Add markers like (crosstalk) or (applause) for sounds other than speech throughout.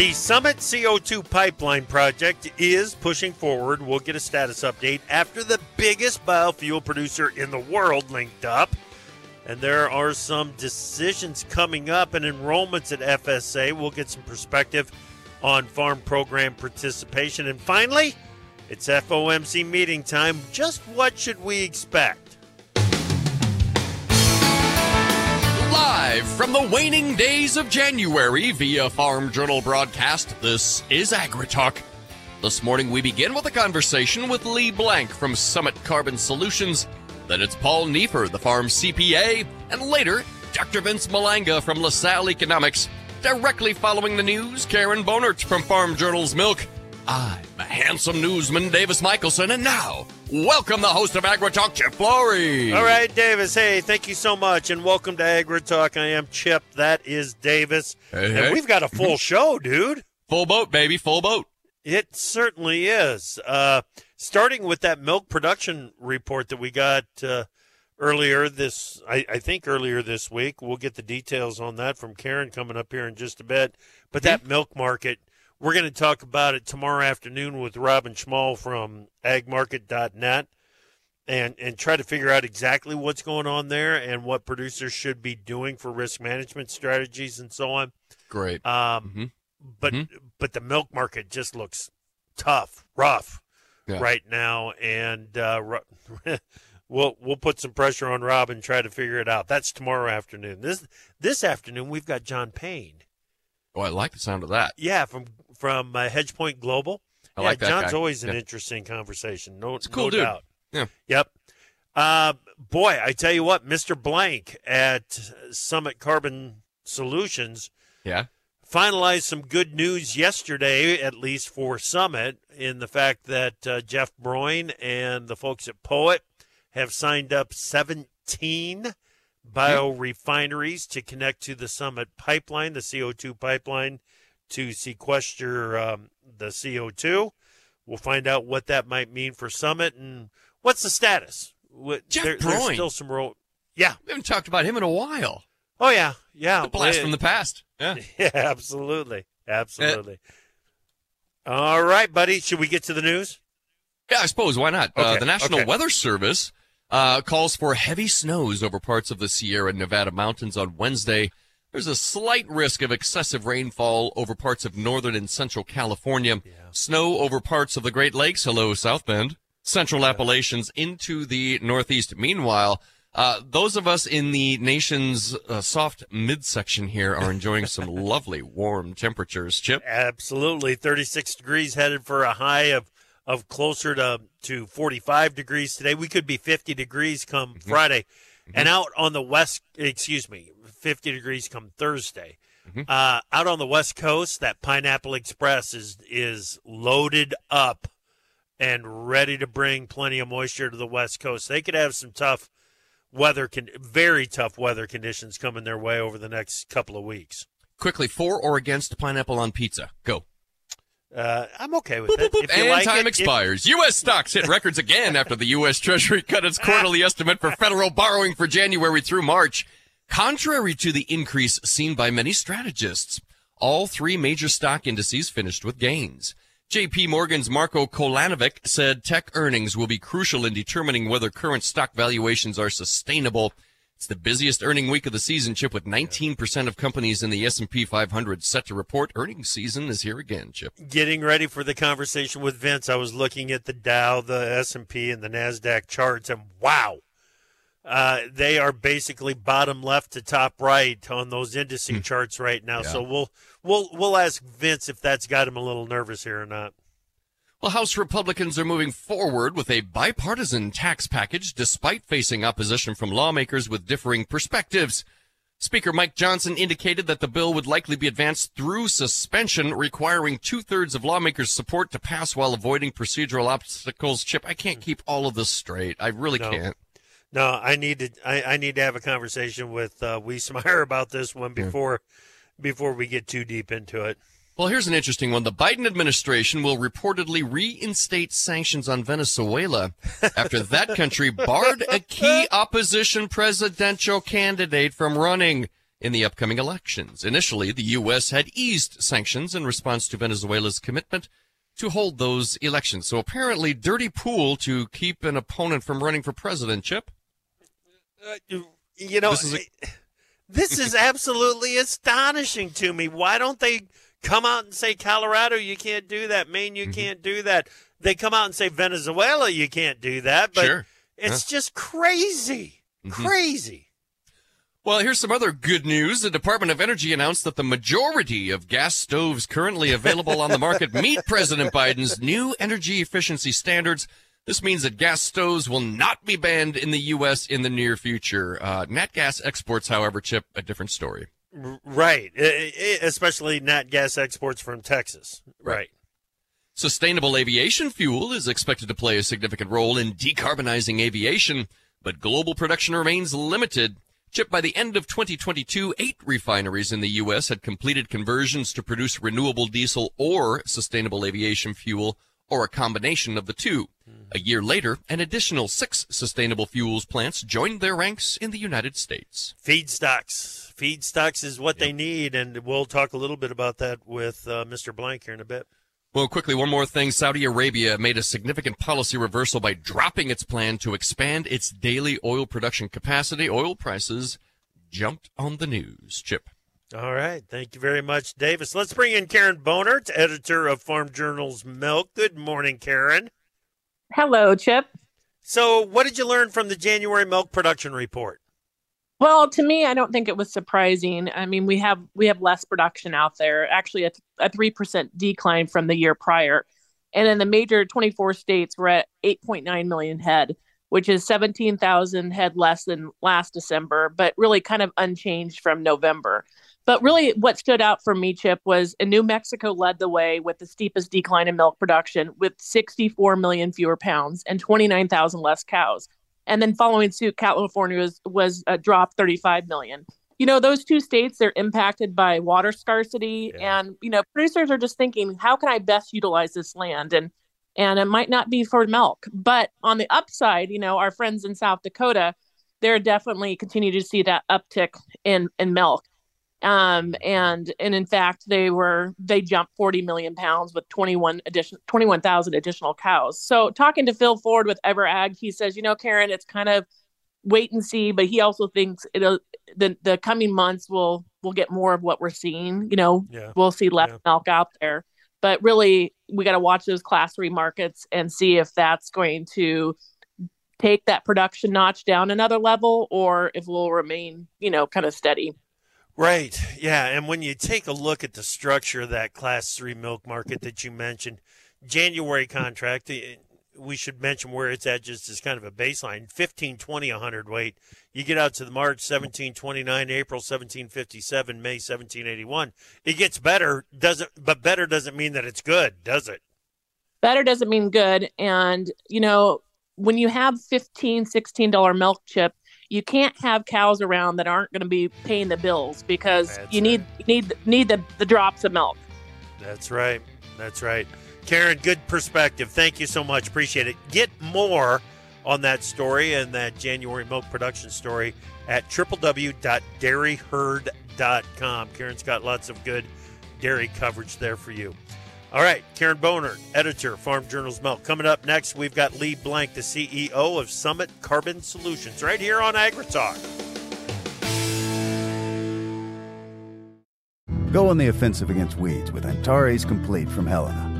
The Summit CO2 pipeline project is pushing forward. We'll get a status update after the biggest biofuel producer in the world linked up. And there are some decisions coming up and enrollments at FSA. We'll get some perspective on farm program participation. And finally, it's FOMC meeting time. Just what should we expect? Live from the waning days of January via Farm Journal broadcast, this is AgriTalk. This morning we begin with a conversation with Lee Blank from Summit Carbon Solutions. Then it's Paul Neiffer, the farm CPA, and later Dr. Vince Malanga from LaSalle Economics. Directly following the news, Karen Bohnert from Farm Journal's Milk. I'm a handsome newsman, Davis Michaelsen, and now, welcome the host of AgriTalk, Chip Flory. All right, Davis. Hey, thank you so much, and welcome to AgriTalk. I am Chip. That is Davis. Hey, and hey. we've got a full show, dude. Full boat, baby, full boat. It certainly is. Uh, starting with that milk production report that we got uh, earlier this, I, I think earlier this week. We'll get the details on that from Karen coming up here in just a bit. But that milk market, we're going to talk about it tomorrow afternoon with Robin Schmahl from agmarket.net and, and try to figure out exactly what's going on there and what producers should be doing for risk management strategies and so on. Great. Um, Mhm. But Mhm. but the milk market just looks tough, rough Yeah. right now, and uh, (laughs) we'll we'll put some pressure on Rob and try to figure it out. That's tomorrow afternoon. This this afternoon we've got John Payne. Oh, I like the sound of that. Yeah, from from uh, Hedge Point Global. I yeah, like that John's guy. always an Yeah. interesting conversation. No, It's cool no dude. doubt. Yeah. Yep. Uh, boy, I tell you what, Mr. Blank at Summit Carbon Solutions Yeah. finalized some good news yesterday, at least for Summit, in the fact that uh, Jeff Broin and the folks at Poet have signed up 17 biorefineries to connect to the Summit pipeline, the CO2 pipeline, to sequester um, the CO2. We'll find out what that might mean for Summit and what's the status. What, Jeff there- there's still some ro- Yeah. We haven't talked about him in a while. Oh yeah. Yeah. A blast Well, from the past. Yeah. (laughs) Yeah, absolutely. Absolutely. All right, buddy. Should we get to the news? Yeah, I suppose. Why not? uh, the National okay. Weather Service uh, calls for heavy snows over parts of the Sierra Nevada mountains on Wednesday. There's a slight risk of excessive rainfall over parts of northern and central California. Snow over parts of the Great Lakes. Hello, South Bend. Central Appalachians into the Northeast. Meanwhile, uh, those of us in the nation's uh, soft midsection here are enjoying some (laughs) lovely warm temperatures. Chip. Absolutely. 36 degrees headed for a high of, of closer to, to 45 degrees today. We could be 50 degrees come Mm-hmm. Friday. And out on the west, excuse me, 50 degrees come Thursday. Mm-hmm. Uh, out on the west coast, that Pineapple Express is is loaded up and ready to bring plenty of moisture to the west coast. They could have some tough weather, can very tough weather conditions coming their way over the next couple of weeks. Quickly, for or against pineapple on pizza? Go. Uh, I'm okay with Boop, it. boop, If and like time it, if- expires. U.S. stocks hit records again after the U.S. Treasury cut its quarterly (laughs) estimate for federal borrowing for January through March. Contrary to the increase seen by many strategists, all three major stock indices finished with gains. JP Morgan's Marco Kolanovic said tech earnings will be crucial in determining whether current stock valuations are sustainable. It's the busiest earning week of the season, Chip, with 19% of companies in the S&P 500 set to report. Earnings season is here again, Chip. getting ready for the conversation with Vince, I was looking at the Dow, the S and P, and the Nasdaq charts, and wow, uh, they are basically bottom left to top right on those indice charts right now. So we'll we'll we'll ask Vince if that's got him a little nervous here or not. Well, House Republicans are moving forward with a bipartisan tax package despite facing opposition from lawmakers with differing perspectives. Speaker Mike Johnson indicated that the bill would likely be advanced through suspension, requiring two thirds of lawmakers' support to pass while avoiding procedural obstacles. Chip, I can't keep all of this straight. I really No. can't. No, I need to. I, I need to have a conversation with uh, Wiesemeyer (laughs) about this one before before we get too deep into it. Well, here's an interesting one. The Biden administration will reportedly reinstate sanctions on Venezuela after that country barred a key opposition presidential candidate from running in the upcoming elections. Initially, the U.S. had eased sanctions in response to Venezuela's commitment to hold those elections. So apparently, dirty pool to keep an opponent from running for president, Chip. Uh, you know, This is a- (laughs) this is absolutely astonishing to me. Why don't they come out and say Colorado, you can't do that, Maine, you can't do that? They come out and say Venezuela, you can't do that, but Sure. it's just crazy, crazy. Well, here's some other good news. The Department of Energy announced that the majority of gas stoves currently available on the market meet (laughs) President Biden's new energy efficiency standards. This means that gas stoves will not be banned in the U.S. in the near future. Uh, nat gas exports, however, Chip, a different story. Right, especially nat gas exports from Texas. Right. Sustainable aviation fuel is expected to play a significant role in decarbonizing aviation, but global production remains limited. Chip, by the end of 2022, eight refineries in the U.S. had completed conversions to produce renewable diesel or sustainable aviation fuel, or a combination of the two. Hmm. A year later, an additional six sustainable fuels plants joined their ranks in the United States. Feedstocks. Feedstocks is what they need, and we'll talk a little bit about that with uh, Mr. Blank here in a bit. Well, quickly, one more thing. Saudi Arabia made a significant policy reversal by dropping its plan to expand its daily oil production capacity. Oil prices jumped on the news. Chip. All right. Thank you very much, Davis. Let's bring in Karen Bohnert, editor of Farm Journal's Milk. Good morning, Karen. Hello, Chip. So, what did you learn from the January milk production report? Well, to me, I don't think it was surprising. I mean, we have we have less production out there. Actually, a three percent decline from the year prior, and in the major twenty four states, we're at eight point nine million head, which is seventeen thousand head less than last December, but really kind of unchanged from November. But really, what stood out for me, Chip, was New Mexico led the way with the steepest decline in milk production, with sixty four million fewer pounds and twenty nine thousand less cows and then following suit california was was uh, a drop 35 million. You know those two states they're impacted by water scarcity Yeah. and you know producers are just thinking how can i best utilize this land? And and it might not be for milk. But on the upside you know our friends in south dakota they're definitely continue to see that uptick in in milk um and and in fact they were they jumped 40 million pounds with 21 addition 21,000 additional cows so talking to Phil Plourd with EverAg he says you know Karen it's kind of wait and see but he also thinks it'll the the coming months will will get more of what we're seeing you know Yeah. we'll see less Yeah. milk out there but really we got to watch those class 3 markets and see if that's going to take that production notch down another level or if we'll remain you know kind of steady Right. Yeah. And when you take a look at the structure of that class three milk market that you mentioned, January contract, eh, we should mention where it's at just as kind of a baseline 15, 20, 100 weight. You get out to the March 1729, April 1757, May 1781. It gets better, doesn't, but better doesn't mean that it's good, does it? better doesn't mean good and you know when you have 15 16 dollar milk chip you can't have cows around that aren't going to be paying the bills because That's you need need need the, the drops of milk That's right. That's right. Karen, good perspective. Thank you so much. Appreciate it. Get more on that story and that January milk production story at www.dairyherd.com. Karen's got lots of good dairy coverage there for you. All right, Karen Bohnert, editor, Farm Journals Milk. Coming up next, we've got Lee Blank, the CEO of Summit Carbon Solutions, right here on AgriTalk. Go on the offensive against weeds with Antares Complete from Helena.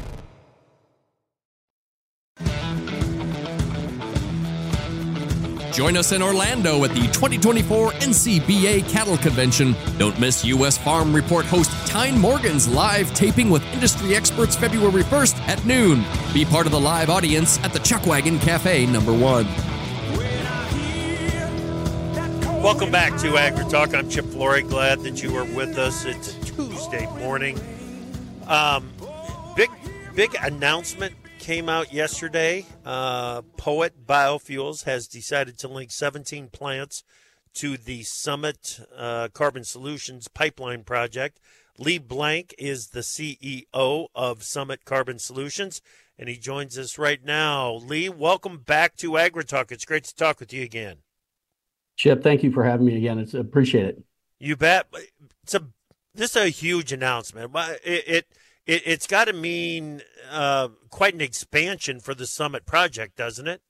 Join us in Orlando at the 2024 NCBA Cattle Convention. Don't miss U.S. Farm Report host Tyne Morgan's live taping with industry experts February 1st at noon. Be part of the live audience at the Chuckwagon Cafe number one. Welcome back to Agri Talk. I'm Chip Flory. Glad that you are with us. It's a Tuesday morning. Um, big, big announcement came out yesterday. Uh, POET Biofuels has decided to link 17 plants to the Summit uh, Carbon Solutions pipeline project. Lee Blank is the CEO of Summit Carbon Solutions, and he joins us right now. Lee, welcome back to AgriTalk. It's great to talk with you again. Chip, thank you for having me again. It's appreciate it. You bet. It's a this is a huge announcement. It, it it, has got to mean uh, quite an expansion for the Summit project, doesn't it?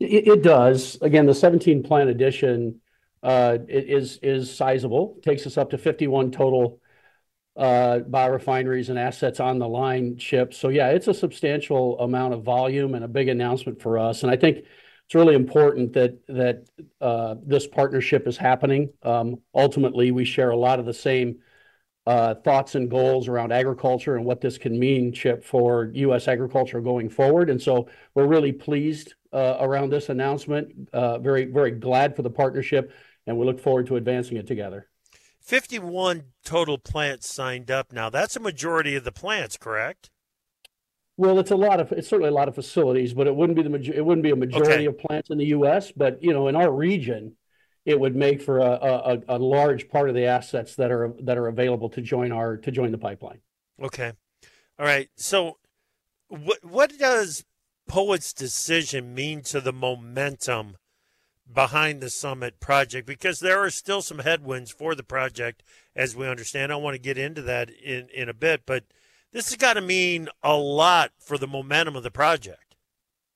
It, it does. Again, the 17 plant addition uh, is is sizable. Takes us up to 51 total uh, biorefineries and assets on the line Chip. So yeah, it's a substantial amount of volume and a big announcement for us. And I think it's really important that that uh, this partnership is happening. Um, ultimately, we share a lot of the same uh, thoughts and goals around agriculture and what this can mean, Chip, for U.S. agriculture going forward. And so we're really pleased uh, around this announcement. Uh, very, very glad for the partnership, and we look forward to advancing it together. 51 total plants signed up now. That's a majority of the plants, correct? Well, it's a lot of it's certainly a lot of facilities, but it wouldn't be the it wouldn't be a majority okay. of plants in the U.S. But you know, in our region, it would make for a, a, a large part of the assets that are that are available to join our to join the pipeline. Okay, all right. So, what what does POET's decision mean to the momentum behind the summit project? Because there are still some headwinds for the project, as we understand. I want to get into that in in a bit, but this has got to mean a lot for the momentum of the project.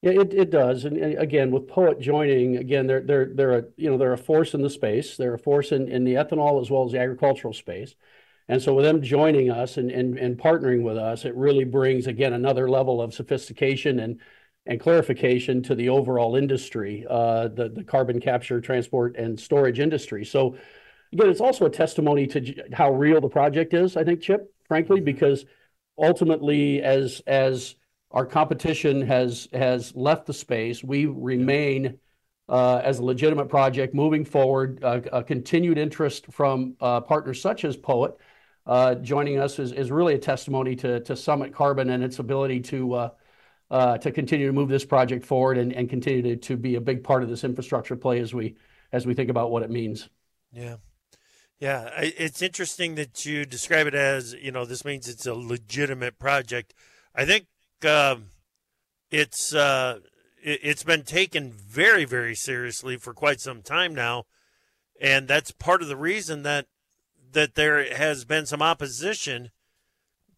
Yeah, it, it does. And, again, with POET joining, again, they're they're they're a you know they're a force in the space. They're a force in, in the ethanol as well as the agricultural space. And so with them joining us and, and and partnering with us, it really brings again another level of sophistication and and clarification to the overall industry, uh, the the carbon capture, transport, and storage industry. So again, it's also a testimony to how real the project is. I think, Chip, frankly, because ultimately, as as our competition has has left the space. We remain uh, as a legitimate project moving forward. Uh, a continued interest from uh, partners such as POET uh, joining us is, is really a testimony to, to Summit Carbon and its ability to uh, to continue to move this project forward and, and continue to, to be a big part of this infrastructure play as we as we think about what it means. Yeah. Yeah, it's interesting that you describe it as, you know, this means it's a legitimate project. I think uh, it's uh, it, has been taken very very seriously for quite some time now, and that's part of the reason that that there has been some opposition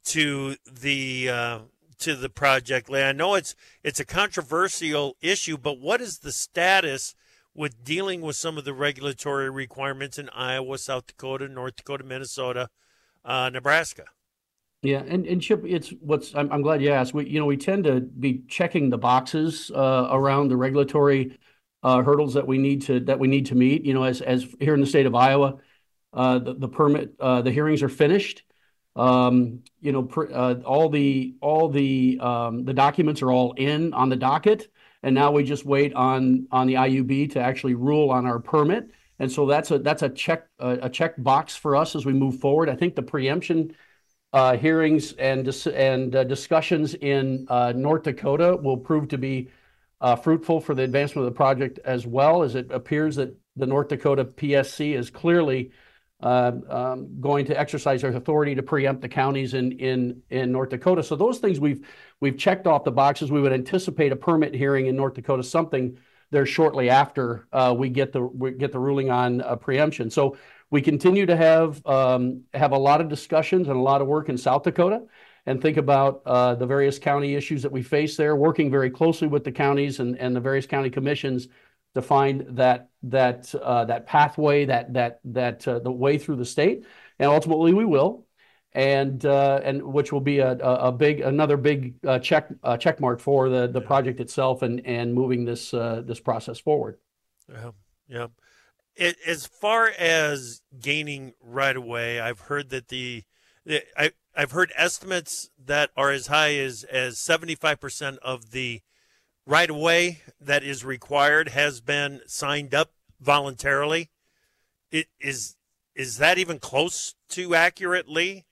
to the uh, to the project. I know it's it's a controversial issue, but what is the status with dealing with some of the regulatory requirements in Iowa, South Dakota, North Dakota, Minnesota, uh, Nebraska? Yeah, and, and Chip, it's what's I'm, I'm glad you asked. We you know we tend to be checking the boxes uh, around the regulatory uh, hurdles that we need to that we need to meet. You know, as as here in the state of Iowa, uh, the, the permit uh, the hearings are finished. Um, you know, pr- uh, all the all the um, the documents are all in on the docket, and now we just wait on on the IUB to actually rule on our permit. And so that's a that's a check a check box for us as we move forward. I think the preemption uh, hearings and dis- and uh, discussions in uh, North Dakota will prove to be uh, fruitful for the advancement of the project as well, as it appears that the North Dakota PSC is clearly uh, um, going to exercise their authority to preempt the counties in in in North Dakota. So those things we've we've checked off the boxes. We would anticipate a permit hearing in North Dakota, something there shortly after uh, we get the we get the ruling on uh, preemption. So we continue to have um, have a lot of discussions and a lot of work in South Dakota, and think about uh, the various county issues that we face there. Working very closely with the counties and, and the various county commissions to find that that uh, that pathway, that that that uh, the way through the state, and ultimately we will, and uh, and which will be a, a, big another big uh, check uh, check mark for the the project itself and and moving this uh, this process forward. Yeah, yeah. It, as far as gaining right-of-way, I've heard that the, the I I've heard estimates that are as high as as seventy five percent of the right-of-way that is required has been signed up voluntarily. It is is that even close to accurately?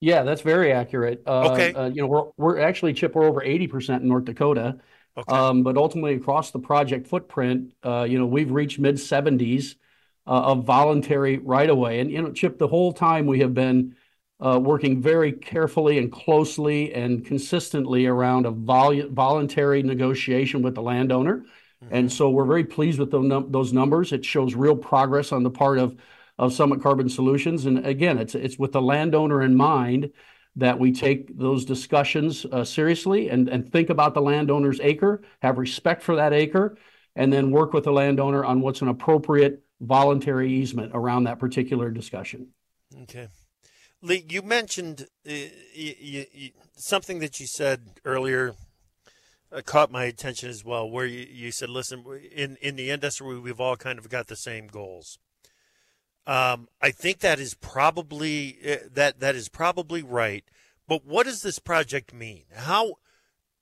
Yeah, that's very accurate. Uh, okay. Uh, you know, we're we're actually Chip. We're over eighty percent in North Dakota. Okay. Um, but ultimately, across the project footprint, uh, you know, we've reached mid seventies uh, of voluntary right-of-way. And you know, Chip, the whole time we have been uh, working very carefully and closely and consistently around a vol- voluntary negotiation with the landowner. Mm-hmm. And so we're very pleased with num- those numbers. It shows real progress on the part of of Summit Carbon Solutions. And again, it's it's with the landowner in mind that we take those discussions uh, seriously and, and think about the landowner's acre, have respect for that acre, and then work with the landowner on what's an appropriate voluntary easement around that particular discussion. Okay. Lee, you mentioned uh, something that you said earlier uh, caught my attention as well, where you, you said, listen, in, in the industry, we've all kind of got the same goals. Um, I think that is probably uh, that that is probably right. But what does this project mean? How,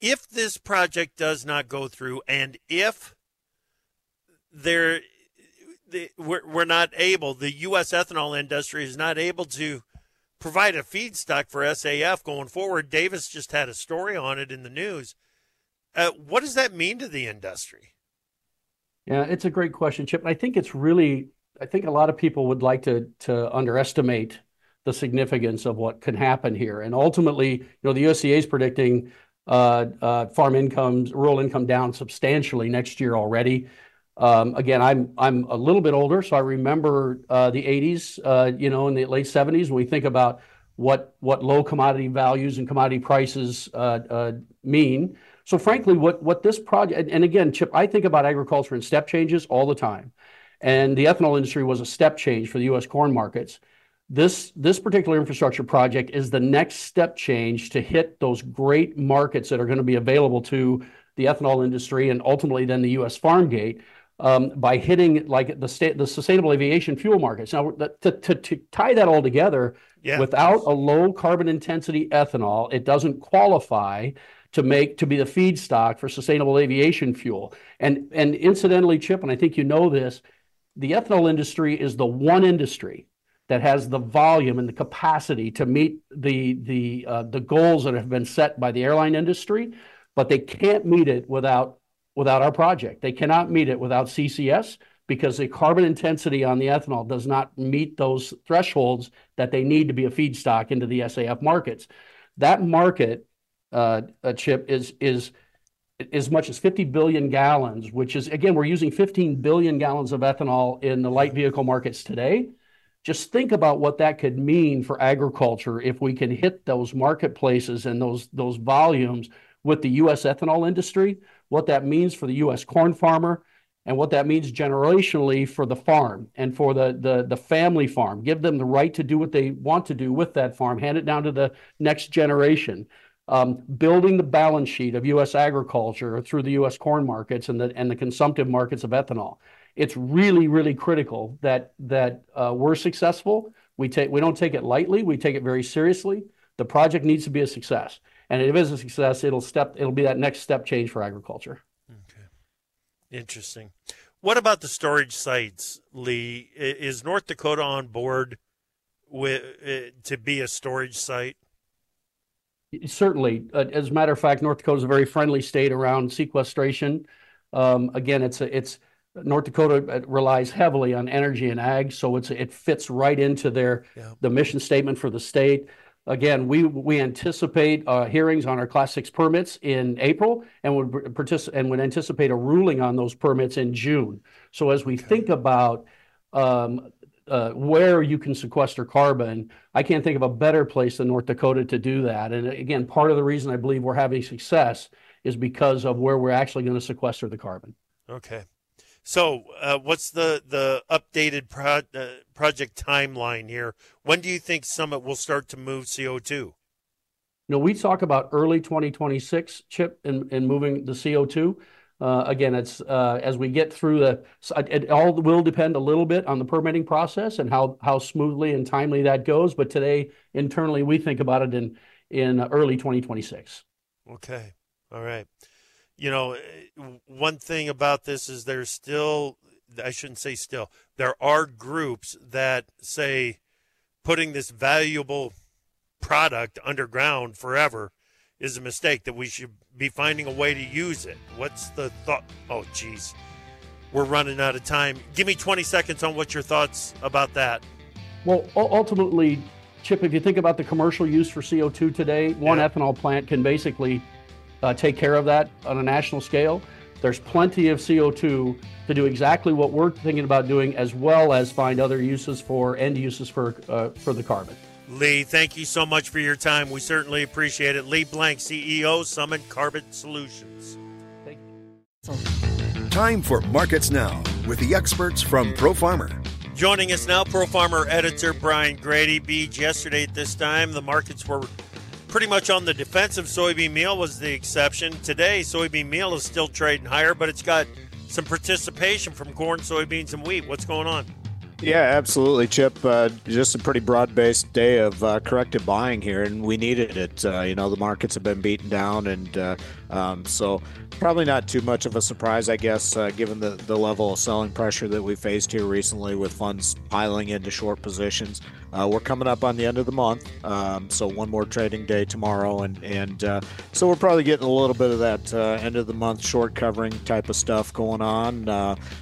if this project does not go through, and if there, the, we're, we're not able, the U.S. ethanol industry is not able to provide a feedstock for SAF going forward. Davis just had a story on it in the news. Uh, what does that mean to the industry? Yeah, it's a great question, Chip. I think it's really I think a lot of people would like to to underestimate the significance of what can happen here. And ultimately, you know, the USDA is predicting uh, uh, farm incomes, rural income down substantially next year already. Um, again, I'm I'm a little bit older, so I remember uh, the 80s. Uh, you know, in the late 70s, when we think about what what low commodity values and commodity prices uh, uh, mean. So, frankly, what what this project and again, Chip, I think about agriculture and step changes all the time. And the ethanol industry was a step change for the U.S. corn markets. This, this particular infrastructure project is the next step change to hit those great markets that are going to be available to the ethanol industry and ultimately then the U.S. farm gate um, by hitting like the state, the sustainable aviation fuel markets. Now, to, to, to tie that all together, yeah. without a low carbon intensity ethanol, it doesn't qualify to make to be the feedstock for sustainable aviation fuel. And and incidentally, Chip, and I think you know this, the ethanol industry is the one industry that has the volume and the capacity to meet the the uh, the goals that have been set by the airline industry, but they can't meet it without without our project. They cannot meet it without CCS because the carbon intensity on the ethanol does not meet those thresholds that they need to be a feedstock into the SAF markets. That market, uh, chip is is as much as 50 billion gallons, which is, again, we're using 15 billion gallons of ethanol in the light vehicle markets today. Just think about what that could mean for agriculture if we can hit those marketplaces and those, those volumes with the U.S. ethanol industry, what that means for the U.S. corn farmer, and what that means generationally for the farm and for the, the, the family farm. Give them the right to do what they want to do with that farm, hand it down to the next generation um, building the balance sheet of U.S. agriculture through the U.S. corn markets and the and the consumptive markets of ethanol. It's really, really critical that that uh, we're successful. We take we don't take it lightly. We take it very seriously. The project needs to be a success, and if it is a success, it'll step it'll be that next step change for agriculture. Okay, interesting. What about the storage sites, Lee? Is North Dakota on board with uh, to be a storage site? Certainly. Uh, as a matter of fact, North Dakota is a very friendly state around sequestration. Um, again, it's a, it's North Dakota uh, relies heavily on energy and ag, so it's it fits right into their yeah. the mission statement for the state. Again, we we anticipate uh, hearings on our Class Six permits in April, and would partic- and would anticipate a ruling on those permits in June. So as we think about um, uh, where you can sequester carbon, I can't think of a better place than North Dakota to do that. And again, part of the reason I believe we're having success is because of where we're actually going to sequester the carbon. Okay. So, uh, what's the the updated pro- uh, project timeline here? When do you think Summit will start to move CO two? You know, we talk about early 2026, Chip, in, in moving the CO2. Uh, again, it's uh, as we get through the, it all will depend a little bit on the permitting process and how how smoothly and timely that goes. But today, internally, we think about it in in early 2026. Okay, all right. You know, eh, one thing about this is there's still, I shouldn't say still, there are groups that say putting this valuable product underground forever is a mistake that we should be finding a way to use it. What's the thought? Oh, geez, we're running out of time. Give me 20 seconds on what your thoughts about that. Well, ultimately, Chip, if you think about the commercial use for CO2 today, one yeah. ethanol plant can basically uh, take care of that on a national scale. There's plenty of CO2 to do exactly what we're thinking about doing, as well as find other uses for end uses for uh, for the carbon. Lee, thank you so much for your time. We certainly appreciate it. Lee Blank, CEO, Summit Carbon Solutions. Thank you. Time for Markets Now with the experts from Pro Farmer. Joining us now, Pro Farmer editor Brian Grete. Beach, yesterday at this time, the markets were pretty much on the defensive. Soybean meal was the exception. Today, soybean meal is still trading higher, but it's got some participation from corn, soybeans, and wheat. What's going on? Yeah, absolutely, Chip. Uh, just a pretty broad-based day of uh, corrective buying here, and we needed it. Uh, you know, the markets have been beaten down, and uh, um, so probably not too much of a surprise, I guess, uh, given the, the level of selling pressure that we faced here recently with funds piling into short positions. Uh, we're coming up on the end of the month, um, so one more trading day tomorrow, and and so we're probably getting a little bit of that end of the month short covering type of stuff going on,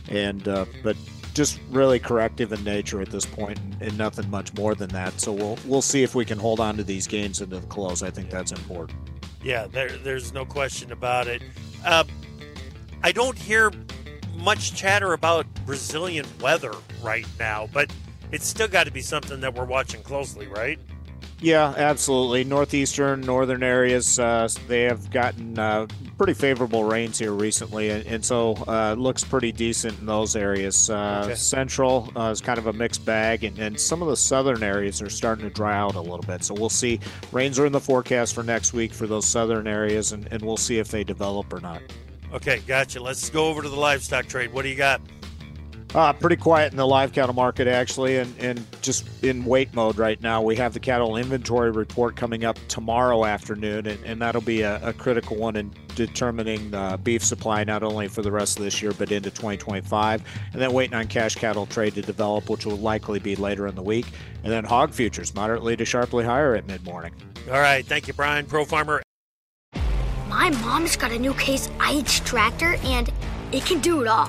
and but just really corrective in nature at this point, and nothing much more than that. So we'll we'll see if we can hold on to these gains into the close. I think that's important. Yeah, there, there's no question about it. Uh, I don't hear much chatter about Brazilian weather right now, but it's still got to be something that we're watching closely, right? Yeah, absolutely. Northeastern, northern areas, uh, they have gotten uh, pretty favorable rains here recently, and, and so uh, looks pretty decent in those areas. Uh, okay. Central uh, is kind of a mixed bag, and, and some of the southern areas are starting to dry out a little bit. So we'll see. Rains are in the forecast for next week for those southern areas, and, and we'll see if they develop or not. Okay, gotcha. Let's go over to the livestock trade. What do you got? Uh, pretty quiet in the live cattle market, actually, and, and just in wait mode right now. We have the cattle inventory report coming up tomorrow afternoon, and, and that'll be a, a critical one in determining uh, beef supply not only for the rest of this year but into 2025. And then waiting on cash cattle trade to develop, which will likely be later in the week. And then hog futures moderately to sharply higher at mid morning. All right. Thank you, Brian. Pro Farmer. My mom's got a new Case IH tractor, and it can do it all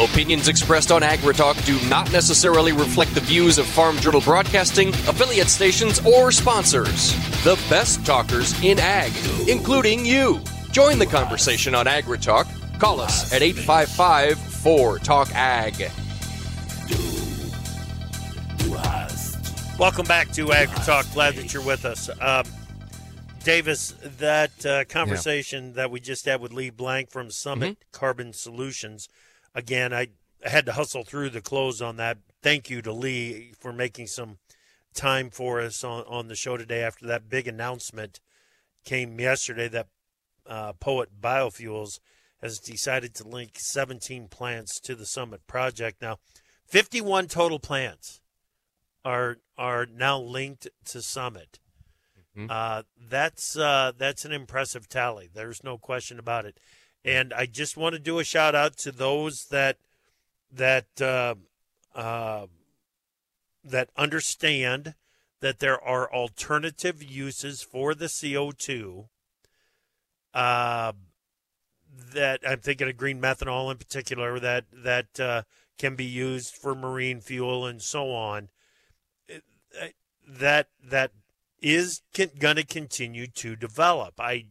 Opinions expressed on AgriTalk do not necessarily reflect the views of Farm Journal Broadcasting, affiliate stations, or sponsors. The best talkers in ag, including you. Join the conversation on AgriTalk. Call us at 855 4 Talk Ag. Welcome back to AgriTalk. Glad that you're with us. Um, Davis, that uh, conversation yeah. that we just had with Lee Blank from Summit mm-hmm. Carbon Solutions again, I had to hustle through the close on that. Thank you to Lee for making some time for us on, on the show today after that big announcement came yesterday that uh, Poet Biofuels has decided to link 17 plants to the Summit project. Now, 51 total plants are are now linked to Summit. Mm-hmm. Uh, that's uh, that's an impressive tally. There's no question about it. And I just want to do a shout out to those that that uh, uh, that understand that there are alternative uses for the CO2. Uh, that I'm thinking of green methanol in particular that that uh, can be used for marine fuel and so on. That that is going to continue to develop. I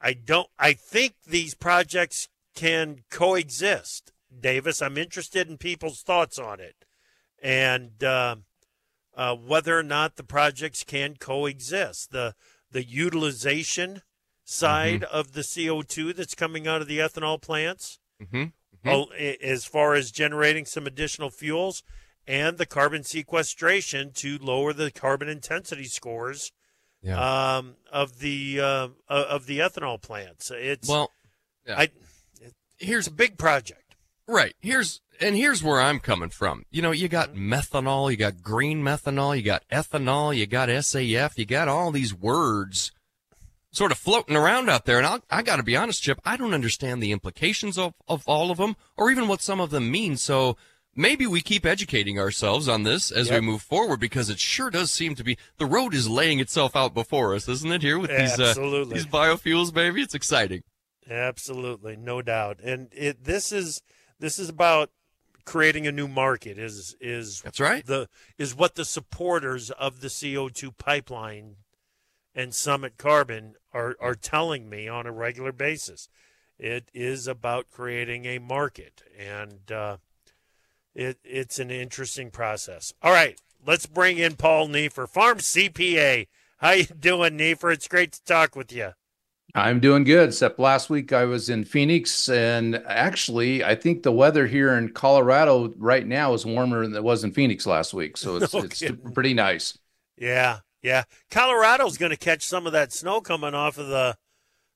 I don't. I think these projects can coexist, Davis. I'm interested in people's thoughts on it, and uh, uh, whether or not the projects can coexist. The the utilization side mm-hmm. of the CO2 that's coming out of the ethanol plants, mm-hmm. Mm-hmm. as far as generating some additional fuels, and the carbon sequestration to lower the carbon intensity scores yeah. um, of the uh, of the ethanol plants. It's well, yeah. I, it, here's a big project. Right. Here's and here's where I'm coming from. You know, you got mm-hmm. methanol, you got green methanol, you got ethanol, you got SAF, you got all these words sort of floating around out there. And I'll, I got to be honest, Chip, I don't understand the implications of, of all of them or even what some of them mean. So maybe we keep educating ourselves on this as yep. we move forward because it sure does seem to be the road is laying itself out before us, isn't it? Here with these uh, these biofuels, baby, it's exciting. Absolutely, no doubt. And it this is this is about creating a new market. Is is that's right. The is what the supporters of the CO two pipeline and Summit Carbon are are telling me on a regular basis. It is about creating a market and. Uh, it, it's an interesting process. All right, let's bring in Paul Neiffer, Farm CPA. How you doing, Neiffer? It's great to talk with you. I'm doing good. Except last week I was in Phoenix, and actually, I think the weather here in Colorado right now is warmer than it was in Phoenix last week. So it's (laughs) no it's pretty nice. Yeah, yeah. Colorado's going to catch some of that snow coming off of the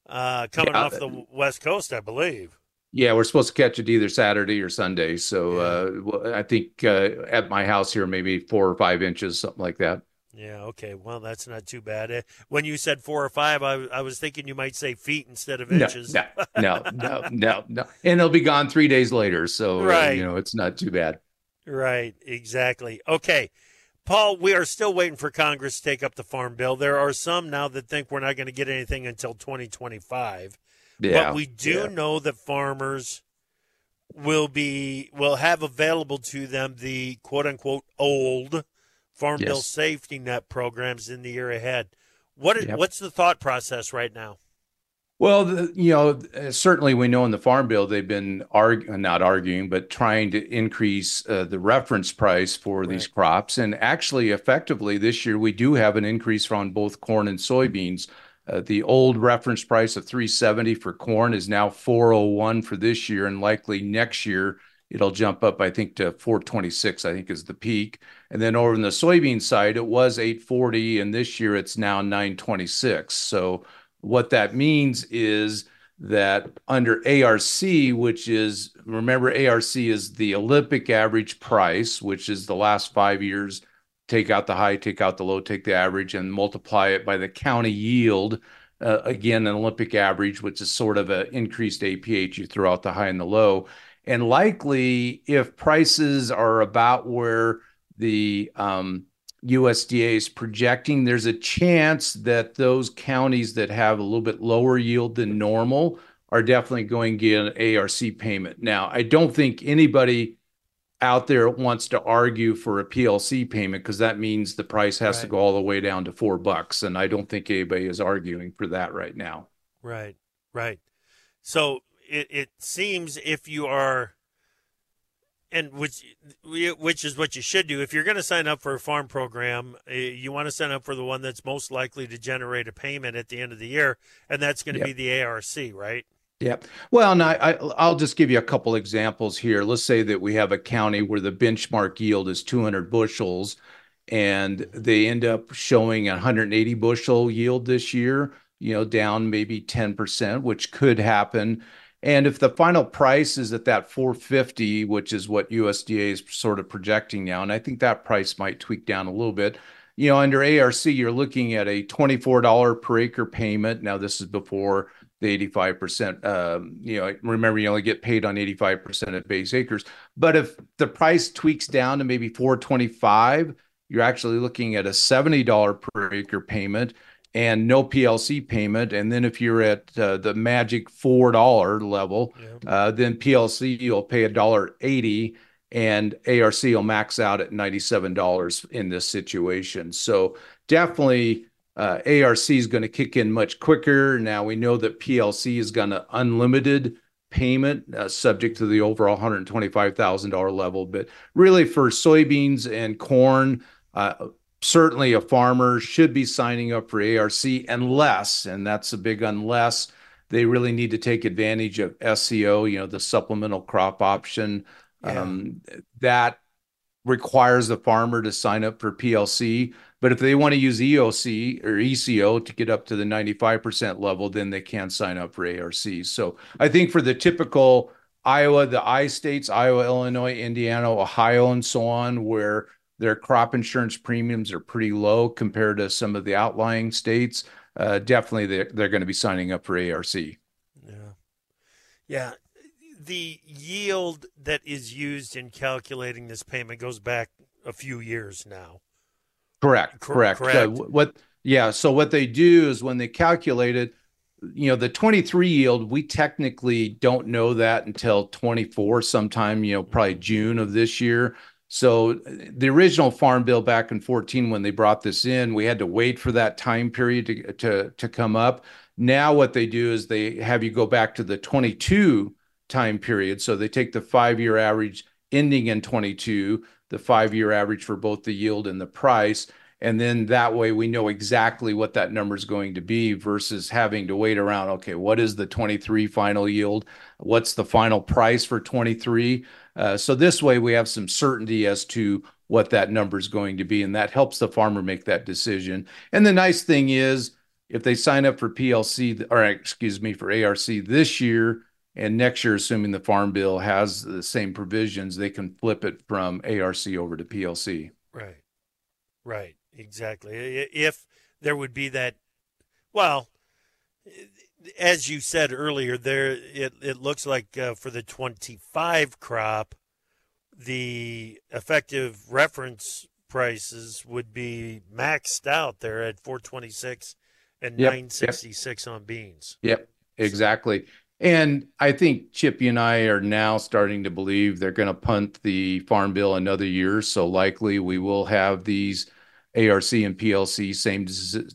uh, coming yeah, off the west coast, I believe. Yeah, we're supposed to catch it either Saturday or Sunday. So uh, I think uh, at my house here, maybe four or five inches, something like that. Yeah. Okay. Well, that's not too bad. Uh, when you said four or five, I, I was thinking you might say feet instead of inches. No, (laughs) no, no, no, no. And they'll be gone three days later. So right. Uh, you know, it's not too bad. Right. Exactly. Okay. Paul, we are still waiting for Congress to take up the farm bill. There are some now that think we're not going to get anything until 2025. Yeah, but we do yeah. know that farmers will be will have available to them the quote unquote old farm yes. bill safety net programs in the year ahead. What yep. what's the thought process right now? Well, the, you know, uh, certainly we know in the Farm Bill they've been arg- not arguing, but trying to increase uh, the reference price for right. these crops. And actually, effectively, this year we do have an increase on both corn and soybeans. Uh, the old reference price of 370 for corn is now 401 for this year, and likely next year it'll jump up, I think, to 426, I think is the peak. And then over on the soybean side, it was 840, and this year it's now 926. So what that means is that under ARC, which is, remember, ARC is the Olympic average price, which is the last five years. Take out the high, take out the low, take the average, and multiply it by the county yield. Uh, again, an Olympic average, which is sort of an increased APH. You throw out the high and the low. And likely, if prices are about where the um, USDA is projecting there's a chance that those counties that have a little bit lower yield than normal are definitely going to get an ARC payment. Now, I don't think anybody out there wants to argue for a PLC payment because that means the price has right. to go all the way down to four bucks. And I don't think anybody is arguing for that right now. Right, right. So it, it seems if you are and which which is what you should do if you're going to sign up for a farm program eh, you want to sign up for the one that's most likely to generate a payment at the end of the year and that's going to yep. be the arc right Yep. Well, now I, I'll just give you a couple examples here. Let's say that we have a county where the benchmark yield is 200 bushels, and they end up showing 180 bushel yield this year. You know, down maybe 10%, which could happen. And if the final price is at that 450, which is what USDA is sort of projecting now, and I think that price might tweak down a little bit. You know, under ARC, you're looking at a $24 per acre payment. Now, this is before the 85%. Um, you know, remember, you only get paid on 85% of base acres. But if the price tweaks down to maybe 425, you're actually looking at a $70 per acre payment and no PLC payment. And then if you're at uh, the magic four dollar level, yeah. uh, then PLC you'll pay a dollar eighty, and ARC will max out at ninety seven dollars in this situation. So definitely. Uh, ARC is going to kick in much quicker. Now we know that PLC is going to unlimited payment, uh, subject to the overall $125,000 level. But really, for soybeans and corn, uh, certainly a farmer should be signing up for ARC unless, and that's a big unless, they really need to take advantage of SCO, you know, the supplemental crop option. Yeah. Um, that requires the farmer to sign up for PLC. But if they want to use EOC or ECO to get up to the 95% level, then they can sign up for ARC. So I think for the typical Iowa, the I states, Iowa, Illinois, Indiana, Ohio, and so on, where their crop insurance premiums are pretty low compared to some of the outlying states. Uh, definitely, they're, they're going to be signing up for ARC. Yeah. Yeah. The yield that is used in calculating this payment goes back a few years now. Correct. correct. correct. Uh, what? Yeah. So what they do is when they calculate it, you know, the 23 yield, we technically don't know that until 24 sometime, you know, probably June of this year. So the original farm bill back in 14, when they brought this in, we had to wait for that time period to, to, to come up. Now what they do is they have you go back to the 22 time period. So they take the five-year average ending in 22, the five-year average for both the yield and the price. And then that way we know exactly what that number is going to be versus having to wait around. Okay, what is the 23 final yield? What's the final price for 23? Uh, so this way we have some certainty as to what that number is going to be, and that helps the farmer make that decision. And the nice thing is, if they sign up for PLC or excuse me for ARC this year and next year, assuming the farm bill has the same provisions, they can flip it from ARC over to PLC. Right, right, exactly. If there would be that, well, as you said earlier, there it, it looks like uh, for the 25 crop, the effective reference prices would be maxed out there at 426 and yep, 966 yep. on beans. Yep, exactly. And I think Chippy and I are now starting to believe they're going to punt the farm bill another year. So likely we will have these ARC and PLC, same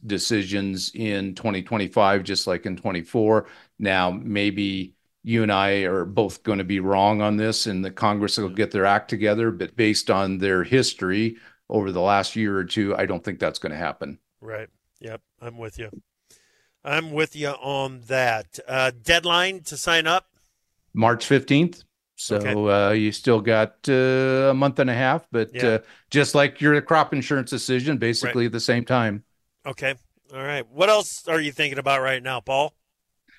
decisions in 2025, just like in 24. Now, maybe you and I are both going to be wrong on this, and the Congress will get their act together. But based on their history over the last year or two, I don't think that's going to happen. Right. Yep. I'm with you. I'm with you on that. Uh, deadline to sign up? March 15th. So okay. uh, you still got uh, a month and a half, but yeah. uh, just like your crop insurance decision, basically right. at the same time. Okay. All right. What else are you thinking about right now, Paul?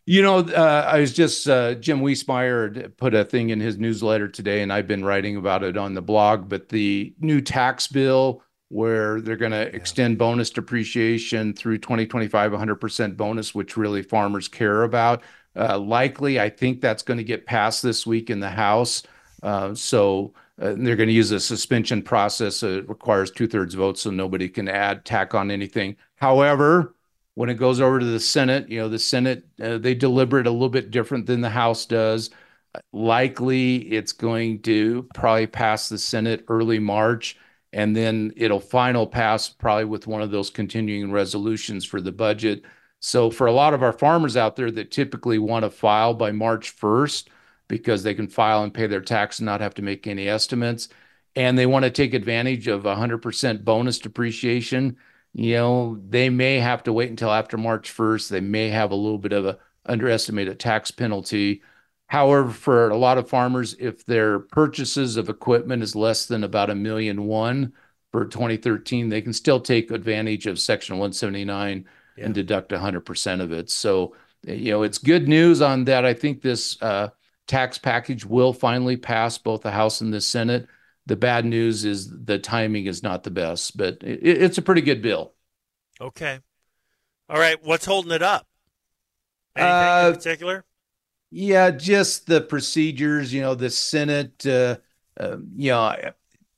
You know, uh, I was just uh, Jim Wiesemeyer put a thing in his newsletter today, and I've been writing about it on the blog. But the new tax bill, where they're going to yeah. extend bonus depreciation through 2025, 100% bonus, which really farmers care about. Uh, likely, I think that's going to get passed this week in the House. Uh, so uh, they're going to use a suspension process. it requires two thirds votes, so nobody can add tack on anything. However, when it goes over to the Senate, you know, the Senate uh, they deliberate a little bit different than the House does. Likely, it's going to probably pass the Senate early March, and then it'll final pass probably with one of those continuing resolutions for the budget. So for a lot of our farmers out there that typically want to file by March 1st because they can file and pay their tax and not have to make any estimates, and they want to take advantage of 100% bonus depreciation, you know, they may have to wait until after March 1st. They may have a little bit of a underestimated tax penalty. However, for a lot of farmers, if their purchases of equipment is less than about a million one for 2013, they can still take advantage of Section 179 yeah. and deduct 100% of it. So, you know, it's good news on that. I think this uh, tax package will finally pass both the House and the Senate. The bad news is the timing is not the best, but it, it's a pretty good bill. Okay. All right. What's holding it up? Anything uh, in particular? Yeah, just the procedures. You know, the Senate. Uh, uh, you know,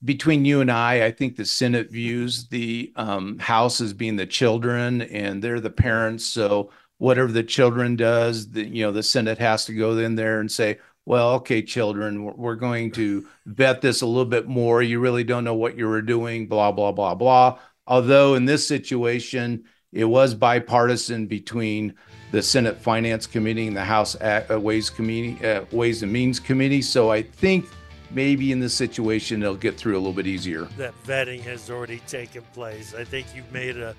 between you and I, I think the Senate views the um, House as being the children, and they're the parents. So whatever the children does, the, you know, the Senate has to go in there and say, "Well, okay, children, we're going to vet this a little bit more. You really don't know what you were doing." Blah blah blah blah. Although in this situation, it was bipartisan between the Senate Finance Committee and the House uh, Ways Committee, uh, Ways and Means Committee. So I think maybe in this situation they'll get through a little bit easier. That vetting has already taken place. I think you've made a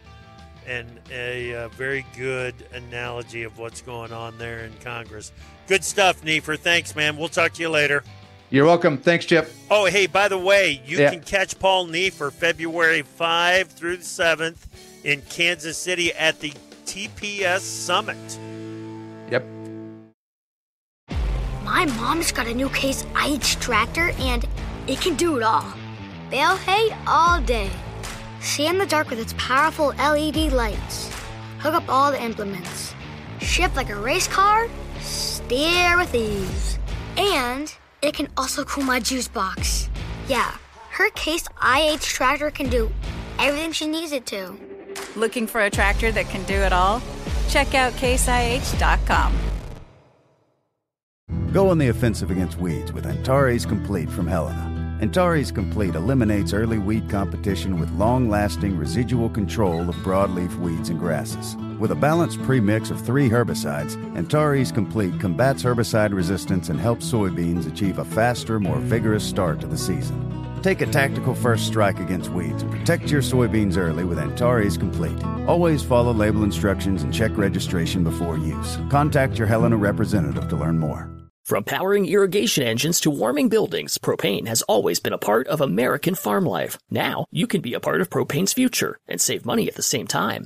and a, a, very good analogy of what's going on there in Congress. Good stuff, Neiffer. Thanks, man. We'll talk to you later. You're welcome. Thanks, Chip. Oh, hey, by the way, you yeah. can catch Paul Neiffer February 5 through the 7th in Kansas City at the TPS Summit. Yep. My mom's got a new Case IH tractor and it can do it all. Bale hay all day. See in the dark with its powerful LED lights. Hook up all the implements. Shift like a race car. Steer with ease. And it can also cool my juice box. Yeah, her Case IH tractor can do everything she needs it to. Looking for a tractor that can do it all? Check out caseih.com. Go on the offensive against weeds with Antares Complete from Helena. Antares Complete eliminates early weed competition with long lasting residual control of broadleaf weeds and grasses. With a balanced premix of three herbicides, Antares Complete combats herbicide resistance and helps soybeans achieve a faster, more vigorous start to the season. Take a tactical first strike against weeds protect your soybeans early with Antares Complete. Always follow label instructions and check registration before use. Contact your Helena representative to learn more. From powering irrigation engines to warming buildings, propane has always been a part of American farm life. Now, you can be a part of propane's future and save money at the same time.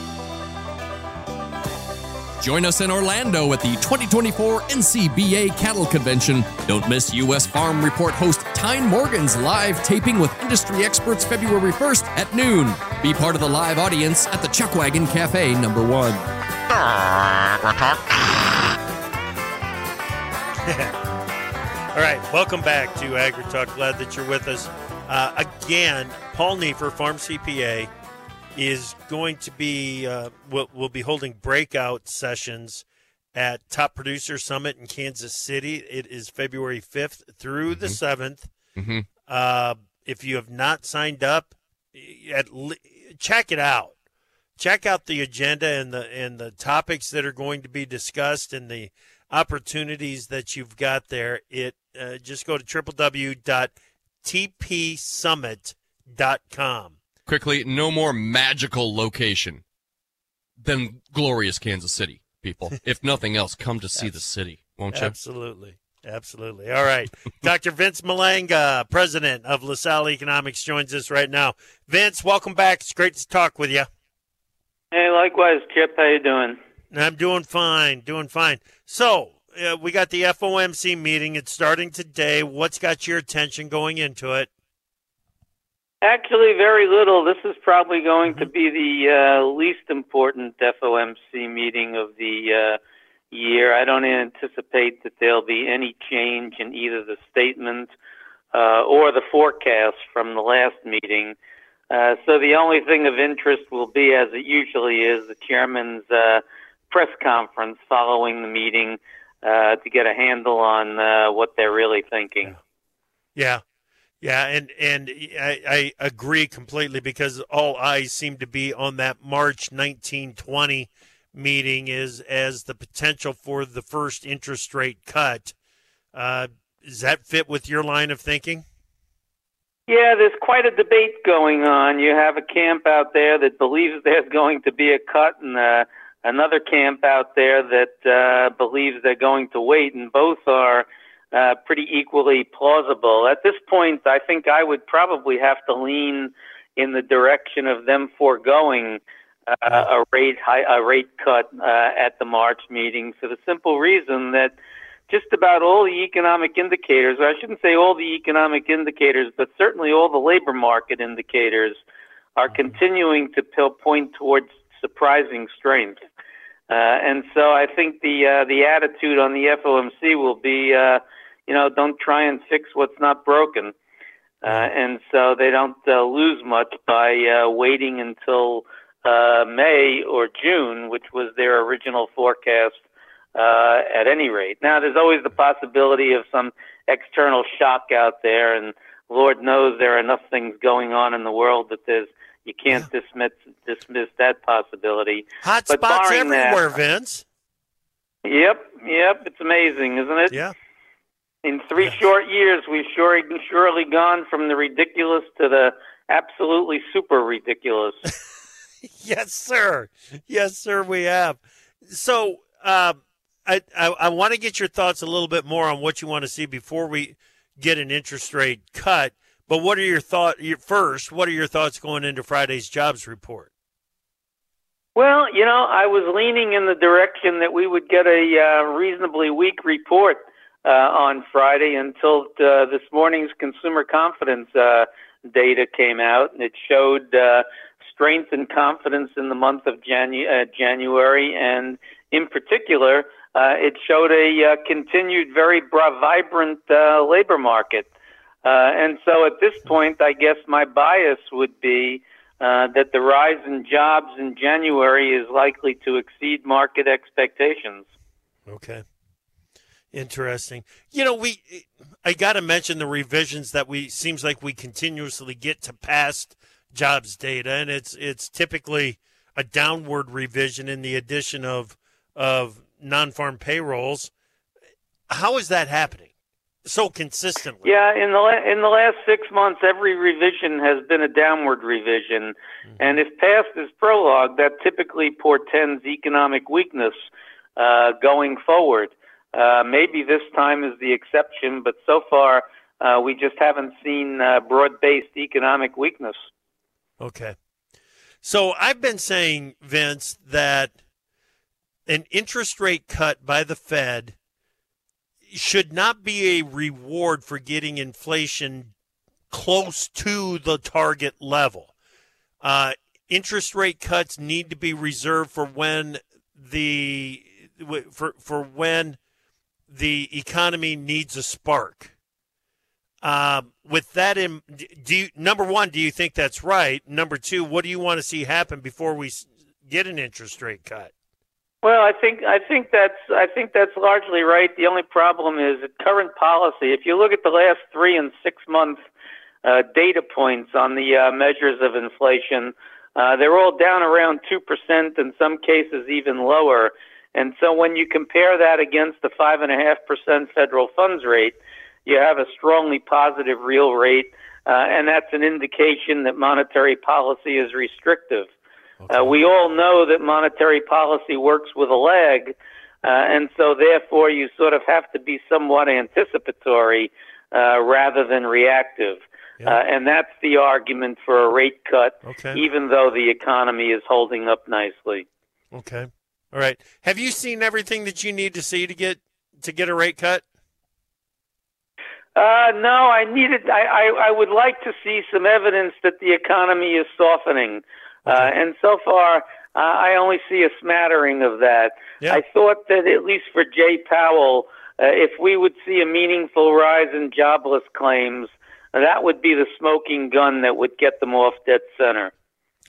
Join us in Orlando at the 2024 NCBA Cattle Convention. Don't miss U.S. Farm Report host Tyne Morgan's live taping with industry experts February 1st at noon. Be part of the live audience at the Chuckwagon Cafe number one. (laughs) All right, welcome back to AgriTalk. Glad that you're with us. Uh, again, Paul Neiffer, Farm CPA, is going to be uh, will will be holding breakout sessions at Top Producer Summit in Kansas City. It is February 5th through the 7th. Mm-hmm. Uh, if you have not signed up, at check it out. Check out the agenda and the and the topics that are going to be discussed and the opportunities that you've got there. It uh, just go to www.tpsummit.com. Quickly, no more magical location than glorious Kansas City, people. (laughs) if nothing else, come to see the city, won't you? Absolutely. Absolutely. All right. (laughs) Dr. Vince Malanga, president of LaSalle Economics, joins us right now. Vince, welcome back. It's great to talk with you. Hey, likewise, Chip. How you doing? I'm doing fine. Doing fine. So, uh, we got the FOMC meeting. It's starting today. What's got your attention going into it? Actually, very little. This is probably going to be the uh, least important FOMC meeting of the uh, year. I don't anticipate that there'll be any change in either the statement uh, or the forecast from the last meeting. Uh, so the only thing of interest will be, as it usually is, the chairman's uh, press conference following the meeting uh, to get a handle on uh, what they're really thinking. Yeah, yeah, and and I, I agree completely because all eyes seem to be on that March 1920 meeting is as the potential for the first interest rate cut. Uh, does that fit with your line of thinking? Yeah, there's quite a debate going on. You have a camp out there that believes there's going to be a cut, and uh, another camp out there that uh, believes they're going to wait, and both are uh, pretty equally plausible. At this point, I think I would probably have to lean in the direction of them foregoing uh, a rate high, a rate cut uh, at the March meeting for the simple reason that just about all the economic indicators, or I shouldn't say all the economic indicators, but certainly all the labor market indicators are continuing to point towards surprising strength. Uh, and so I think the uh, the attitude on the FOMC will be, uh, you know, don't try and fix what's not broken. Uh, and so they don't uh, lose much by uh, waiting until uh, May or June, which was their original forecast uh, at any rate. Now, there's always the possibility of some external shock out there, and Lord knows there are enough things going on in the world that there's you can't yeah. dismiss dismiss that possibility. Hot but spots everywhere, that, Vince. Yep, yep, it's amazing, isn't it? Yeah. In three yes. short years, we've surely surely gone from the ridiculous to the absolutely super ridiculous. (laughs) yes, sir. Yes, sir. We have. So, uh, I I, I want to get your thoughts a little bit more on what you want to see before we get an interest rate cut. But what are your thoughts? Your, first, what are your thoughts going into Friday's jobs report? Well, you know, I was leaning in the direction that we would get a uh, reasonably weak report uh, on Friday until uh, this morning's consumer confidence uh, data came out, and it showed uh, strength and confidence in the month of Janu- uh, January, and in particular, uh, it showed a uh, continued very bra- vibrant uh, labor market. Uh, and so at this point, I guess my bias would be uh, that the rise in jobs in January is likely to exceed market expectations. Okay. Interesting. You know, we I got to mention the revisions that we seems like we continuously get to past jobs data, and it's it's typically a downward revision in the addition of of non-farm payrolls. How is that happening so consistently? Yeah, in the la- in the last six months, every revision has been a downward revision, mm-hmm. and if past is prologue, that typically portends economic weakness uh, going forward. Uh, maybe this time is the exception, but so far uh, we just haven't seen uh, broad-based economic weakness. Okay. So I've been saying, Vince, that an interest rate cut by the Fed should not be a reward for getting inflation close to the target level. Uh, interest rate cuts need to be reserved for when the for for when the economy needs a spark. Um, with that in, do you, number one, do you think that's right? Number two, what do you want to see happen before we get an interest rate cut? Well, I think I think that's I think that's largely right. The only problem is current policy. If you look at the last three and six month uh, data points on the uh, measures of inflation, uh, they're all down around two percent, in some cases even lower. And so when you compare that against the five and a half percent federal funds rate, you have a strongly positive real rate, uh, and that's an indication that monetary policy is restrictive. Okay. Uh, we all know that monetary policy works with a lag, uh, and so therefore you sort of have to be somewhat anticipatory uh, rather than reactive. Yeah. Uh, and that's the argument for a rate cut, okay. even though the economy is holding up nicely. Okay. All right. Have you seen everything that you need to see to get to get a rate cut? Uh, no, I needed. I, I, I would like to see some evidence that the economy is softening, uh, okay. uh, and so far uh, I only see a smattering of that. Yeah. I thought that at least for Jay Powell, uh, if we would see a meaningful rise in jobless claims, that would be the smoking gun that would get them off dead center.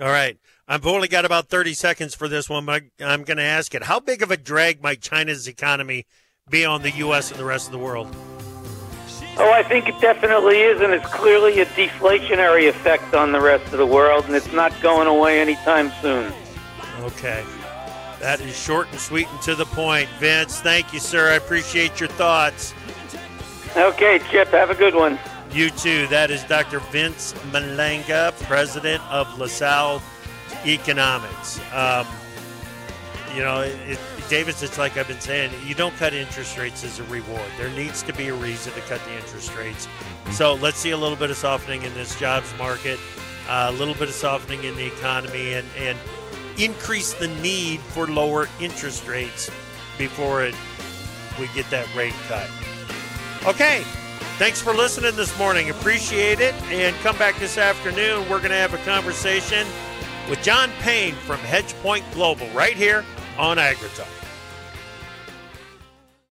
All right. I've only got about 30 seconds for this one, but I'm going to ask it. How big of a drag might China's economy be on the U.S. and the rest of the world? Oh, I think it definitely is, and it's clearly a deflationary effect on the rest of the world, and it's not going away anytime soon. Okay. That is short and sweet and to the point. Vince, thank you, sir. I appreciate your thoughts. Okay, Chip, have a good one. You too. That is Dr. Vince Malanga, president of LaSalle Economics. Um, you know, it, Davis, it's like I've been saying, you don't cut interest rates as a reward. There needs to be a reason to cut the interest rates. Mm-hmm. So let's see a little bit of softening in this jobs market, uh, a little bit of softening in the economy, and, and increase the need for lower interest rates before it, we get that rate cut. Okay, Thanks for listening this morning. Appreciate it. And come back this afternoon. We're going to have a conversation with John Payne from HedgePoint Global right here on AgriTalk.